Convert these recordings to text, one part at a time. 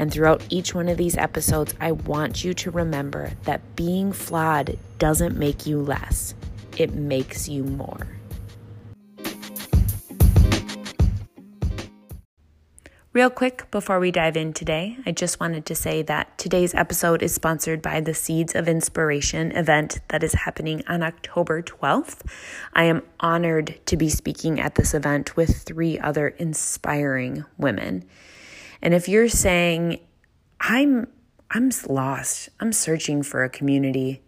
And throughout each one of these episodes, I want you to remember that being flawed doesn't make you less, it makes you more. Real quick before we dive in today, I just wanted to say that today's episode is sponsored by the Seeds of Inspiration event that is happening on October 12th. I am honored to be speaking at this event with three other inspiring women. And if you're saying, I'm I'm lost. I'm searching for a community.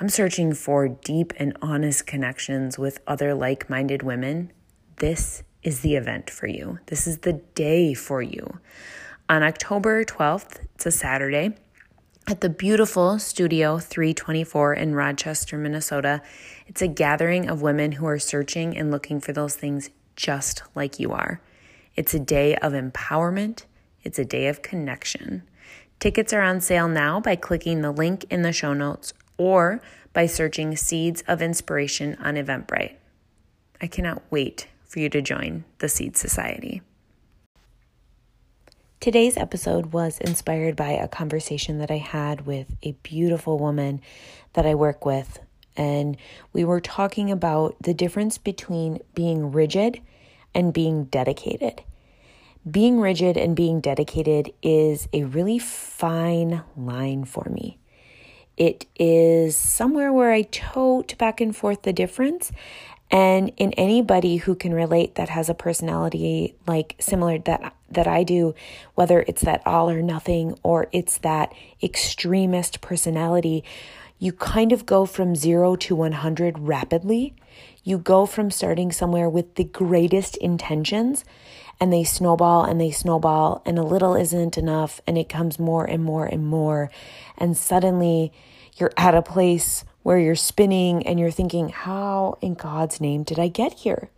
I'm searching for deep and honest connections with other like-minded women. This is the event for you. This is the day for you. On October 12th, it's a Saturday, at the beautiful Studio 324 in Rochester, Minnesota. It's a gathering of women who are searching and looking for those things just like you are. It's a day of empowerment, it's a day of connection. Tickets are on sale now by clicking the link in the show notes or by searching Seeds of Inspiration on Eventbrite. I cannot wait for you to join the Seed Society. Today's episode was inspired by a conversation that I had with a beautiful woman that I work with. And we were talking about the difference between being rigid and being dedicated being rigid and being dedicated is a really fine line for me. It is somewhere where I tote back and forth the difference. And in anybody who can relate that has a personality like similar that that I do, whether it's that all or nothing or it's that extremist personality, you kind of go from 0 to 100 rapidly. You go from starting somewhere with the greatest intentions and they snowball and they snowball, and a little isn't enough, and it comes more and more and more. And suddenly you're at a place where you're spinning and you're thinking, How in God's name did I get here?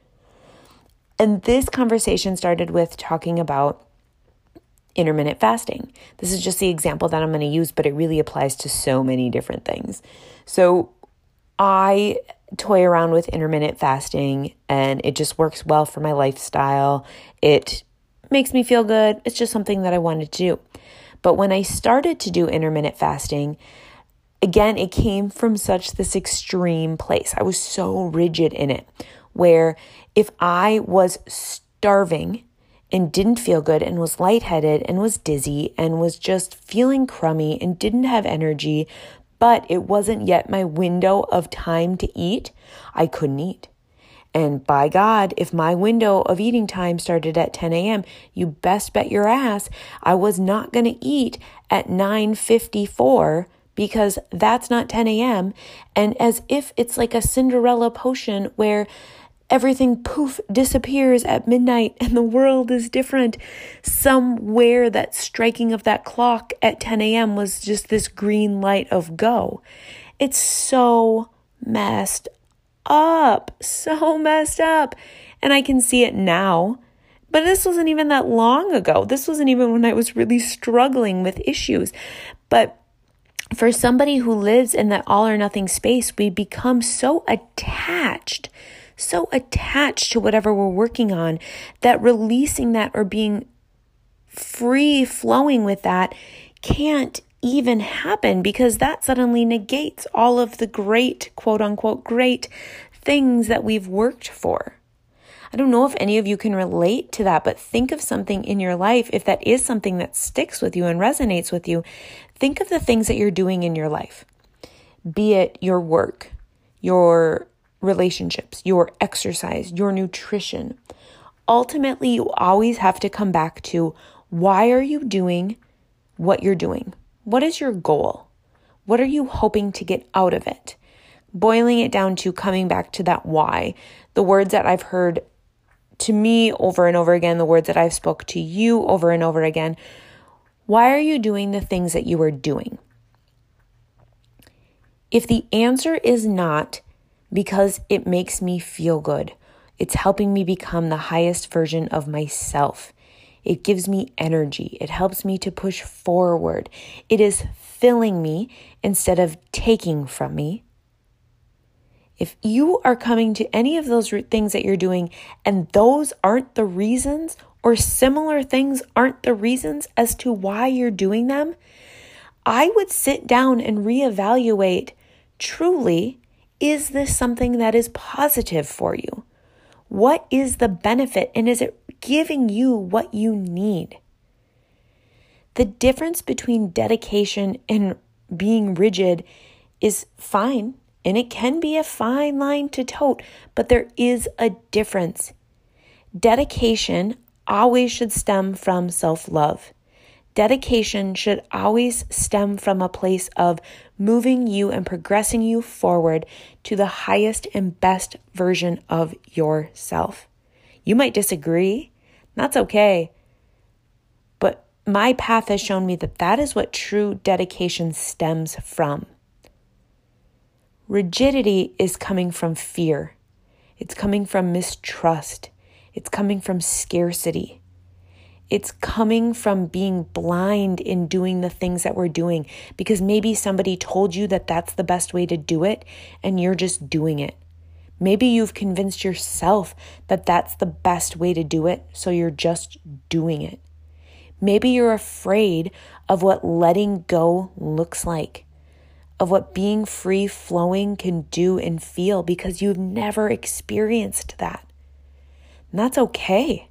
And this conversation started with talking about intermittent fasting. This is just the example that I'm going to use, but it really applies to so many different things. So I toy around with intermittent fasting and it just works well for my lifestyle. It makes me feel good. It's just something that I wanted to do. But when I started to do intermittent fasting, again, it came from such this extreme place. I was so rigid in it, where if I was starving and didn't feel good and was lightheaded and was dizzy and was just feeling crummy and didn't have energy, but it wasn't yet my window of time to eat, I couldn't eat. And by God, if my window of eating time started at 10 a.m., you best bet your ass I was not going to eat at 9:54 because that's not 10 a.m. And as if it's like a Cinderella potion where everything poof disappears at midnight and the world is different. Somewhere that striking of that clock at 10 a.m. was just this green light of go. It's so messed up, so messed up. And I can see it now. But this wasn't even that long ago. This wasn't even when I was really struggling with issues. But for somebody who lives in that all or nothing space, we become so attached so attached to whatever we're working on that releasing that or being free flowing with that can't even happen because that suddenly negates all of the great, quote unquote, great things that we've worked for. I don't know if any of you can relate to that, but think of something in your life, if that is something that sticks with you and resonates with you, think of the things that you're doing in your life, be it your work, your relationships, your exercise, your nutrition. Ultimately, you always have to come back to why are you doing what you're doing? What is your goal? What are you hoping to get out of it? Boiling it down to coming back to that why. The words that I've heard to me over and over again, the words that I've spoke to you over and over again. Why are you doing the things that you are doing? If the answer is not because it makes me feel good, it's helping me become the highest version of myself. It gives me energy. It helps me to push forward. It is filling me instead of taking from me. If you are coming to any of those things that you're doing and those aren't the reasons, or similar things aren't the reasons as to why you're doing them, I would sit down and reevaluate truly is this something that is positive for you? What is the benefit and is it giving you what you need? The difference between dedication and being rigid is fine, and it can be a fine line to tote, but there is a difference. Dedication always should stem from self love. Dedication should always stem from a place of moving you and progressing you forward to the highest and best version of yourself. You might disagree, that's okay. But my path has shown me that that is what true dedication stems from. Rigidity is coming from fear, it's coming from mistrust, it's coming from scarcity. It's coming from being blind in doing the things that we're doing because maybe somebody told you that that's the best way to do it and you're just doing it. Maybe you've convinced yourself that that's the best way to do it, so you're just doing it. Maybe you're afraid of what letting go looks like, of what being free flowing can do and feel because you've never experienced that. And that's okay.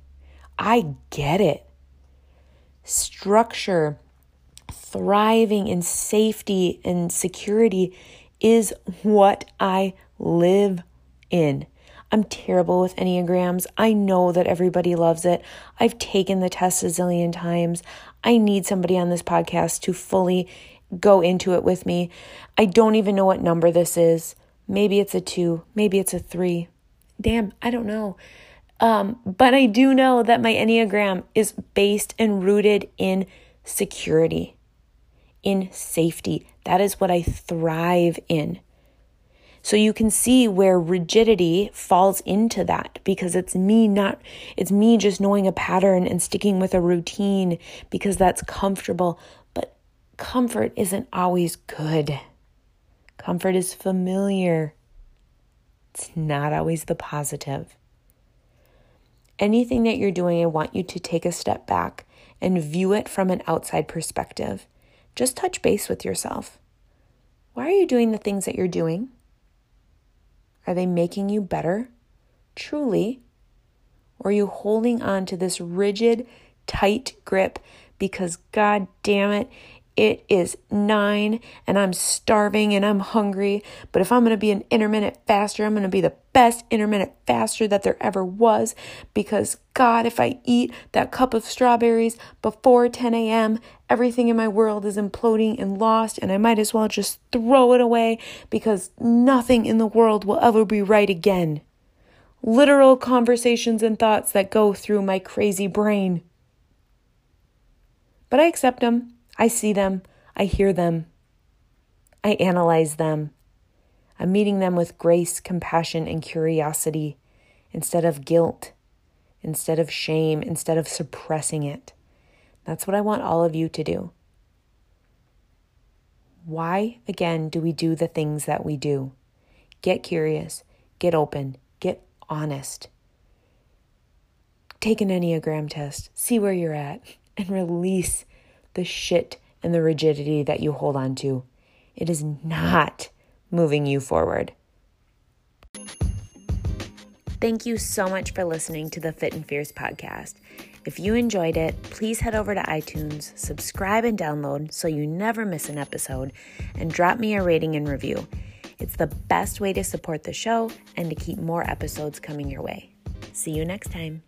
I get it structure, thriving in safety and security is what I live in. I'm terrible with Enneagrams. I know that everybody loves it. I've taken the test a zillion times. I need somebody on this podcast to fully go into it with me. I don't even know what number this is. Maybe it's a two, maybe it's a three. Damn, I don't know. Um, but I do know that my Enneagram is based and rooted in security, in safety. That is what I thrive in. So you can see where rigidity falls into that because it's me not, it's me just knowing a pattern and sticking with a routine because that's comfortable. But comfort isn't always good. Comfort is familiar, it's not always the positive anything that you're doing, I want you to take a step back and view it from an outside perspective. Just touch base with yourself. Why are you doing the things that you're doing? Are they making you better? Truly? Or are you holding on to this rigid, tight grip because, God damn it, it is nine and I'm starving and I'm hungry. But if I'm going to be an intermittent faster, I'm going to be the best intermittent faster that there ever was. Because, God, if I eat that cup of strawberries before 10 a.m., everything in my world is imploding and lost. And I might as well just throw it away because nothing in the world will ever be right again. Literal conversations and thoughts that go through my crazy brain. But I accept them. I see them, I hear them, I analyze them. I'm meeting them with grace, compassion, and curiosity instead of guilt, instead of shame, instead of suppressing it. That's what I want all of you to do. Why, again, do we do the things that we do? Get curious, get open, get honest. Take an Enneagram test, see where you're at, and release the shit and the rigidity that you hold on to. It is not moving you forward. Thank you so much for listening to the Fit and Fierce podcast. If you enjoyed it, please head over to iTunes, subscribe and download so you never miss an episode, and drop me a rating and review. It's the best way to support the show and to keep more episodes coming your way. See you next time.